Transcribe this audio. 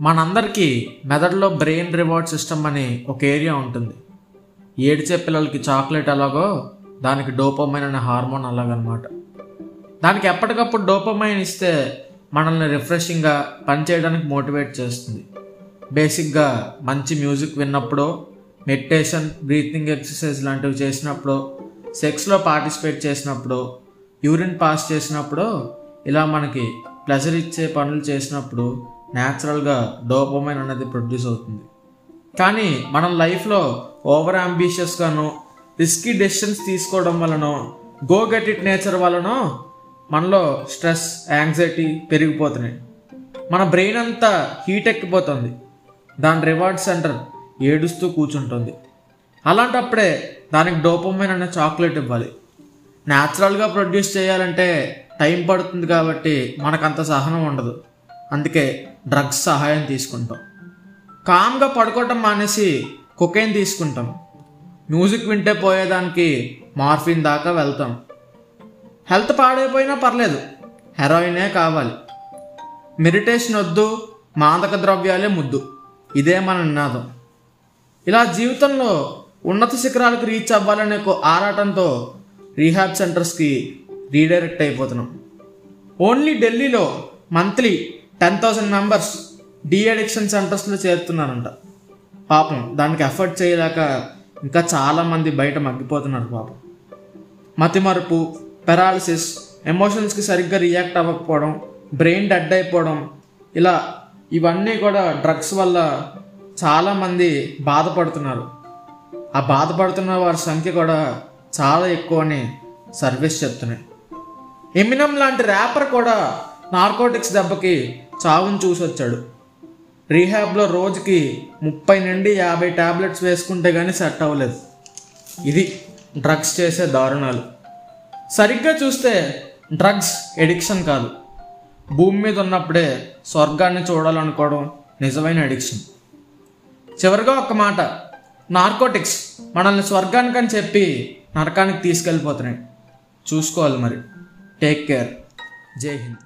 మనందరికీ మెదడులో brain reward system అని ఒక ఏరియా ఉంటుంది. ఏడిచే పిల్లలకి చాక్లెట్ ఎలాగో దానికి డోపమైన్ అనే హార్మోన్ అలాగనమాట. దానికి ఎప్పటికప్పుడు డోపమైన్ ఇస్తే మనల్ని రిఫ్రెషింగ్గా పనిచేయడానికి మోటివేట్ చేస్తుంది. బేసిక్గా మంచి మ్యూజిక్ విన్నప్పుడు మెడిటేషన్ బ్రీతింగ్ ఎక్సర్సైజ్ లాంటివి చేసినప్పుడు సెక్స్లో పార్టిసిపేట్ చేసినప్పుడు యూరిన్ పాస్ చేసినప్పుడు ఇలా మనకి ప్లెజర్ ఇచ్చే పనులు చేసినప్పుడు న్యాచురల్గా డోపమైన్ అనేది ప్రొడ్యూస్ అవుతుంది. కానీ మనం లైఫ్లో ఓవర్ అంబిషియస్గాను రిస్కీ డెసిషన్స్ తీసుకోవడం వలనో గో గెట్ ఇట్ నేచర్ వలనో మనలో స్ట్రెస్ యాంగ్జైటీ పెరిగిపోతున్నాయి. మన బ్రెయిన్ అంతా హీట్ ఎక్కిపోతుంది. దాని రివార్డ్ సెంటర్ ఏడుస్తూ కూర్చుంటుంది. అలాంటప్పుడే దానికి డోపమైన అనే చాక్లెట్ ఇవ్వాలి. న్యాచురల్గా ప్రొడ్యూస్ చేయాలంటే టైం పడుతుంది కాబట్టి మనకంత సహనం ఉండదు. అందుకే డ్రగ్స్ సహాయం తీసుకుంటాం. కామ్గా పడుకోవటం మానేసి కొకైన్ తీసుకుంటాం. మ్యూజిక్ వింటే పోయేదానికి మార్ఫిన్ దాకా వెళ్తాం. హెల్త్ పాడైపోయినా పర్లేదు హెరాయినే కావాలి. మెడిటేషన్ వద్దు మాదక ద్రవ్యాలే ముద్దు. ఇదే మన నినాదం. ఇలా జీవితంలో ఉన్నత శిఖరాలకు రీచ్ అవ్వాలనే ఒక ఆరాటంతో రీహాబ్ సెంటర్స్కి రీడైరెక్ట్ అయిపోతున్నాం. ఓన్లీ ఢిల్లీలో monthly ten thousand members de addiction సెంటర్స్లో చేరుతున్నారంట. పాపం దానికి ఎఫర్ట్ చేయలేక ఇంకా చాలామంది బయట మగ్గిపోతున్నారు పాపం. మతిమరుపు పెరాలసిస్ ఎమోషన్స్కి సరిగ్గా రియాక్ట్ అవ్వకపోవడం బ్రెయిన్ డెడ్ అయిపోవడం ఇలా ఇవన్నీ కూడా డ్రగ్స్ వల్ల చాలామంది బాధపడుతున్నారు. ఆ బాధపడుతున్న వారి సంఖ్య కూడా చాలా ఎక్కువ అని సర్వీస్ చెప్తున్నాయి. ఎమినం లాంటి ర్యాపర్ కూడా నార్కోటిక్స్ దెబ్బకి చావును చూసి వచ్చాడు రీహాబ్లో రోజుకి ముప్పై నుండి యాభై టాబ్లెట్స్ వేసుకుంటే కానీ సెట్ అవ్వలేదు. ఇది డ్రగ్స్ చేసే దారుణాలు. సరిగ్గా చూస్తే డ్రగ్స్ ఎడిక్షన్ కాదు. భూమి మీద ఉన్నప్పుడే స్వర్గాన్ని చూడాలనుకోవడం నిజమైన ఎడిక్షన్. చివరిగా ఒక మాట నార్కోటిక్స్ మనల్ని స్వర్గానికని చెప్పి నరకానికి తీసుకెళ్ళిపోతున్నాయి. చూసుకోవాలి మరి. Take care. జై హింద్.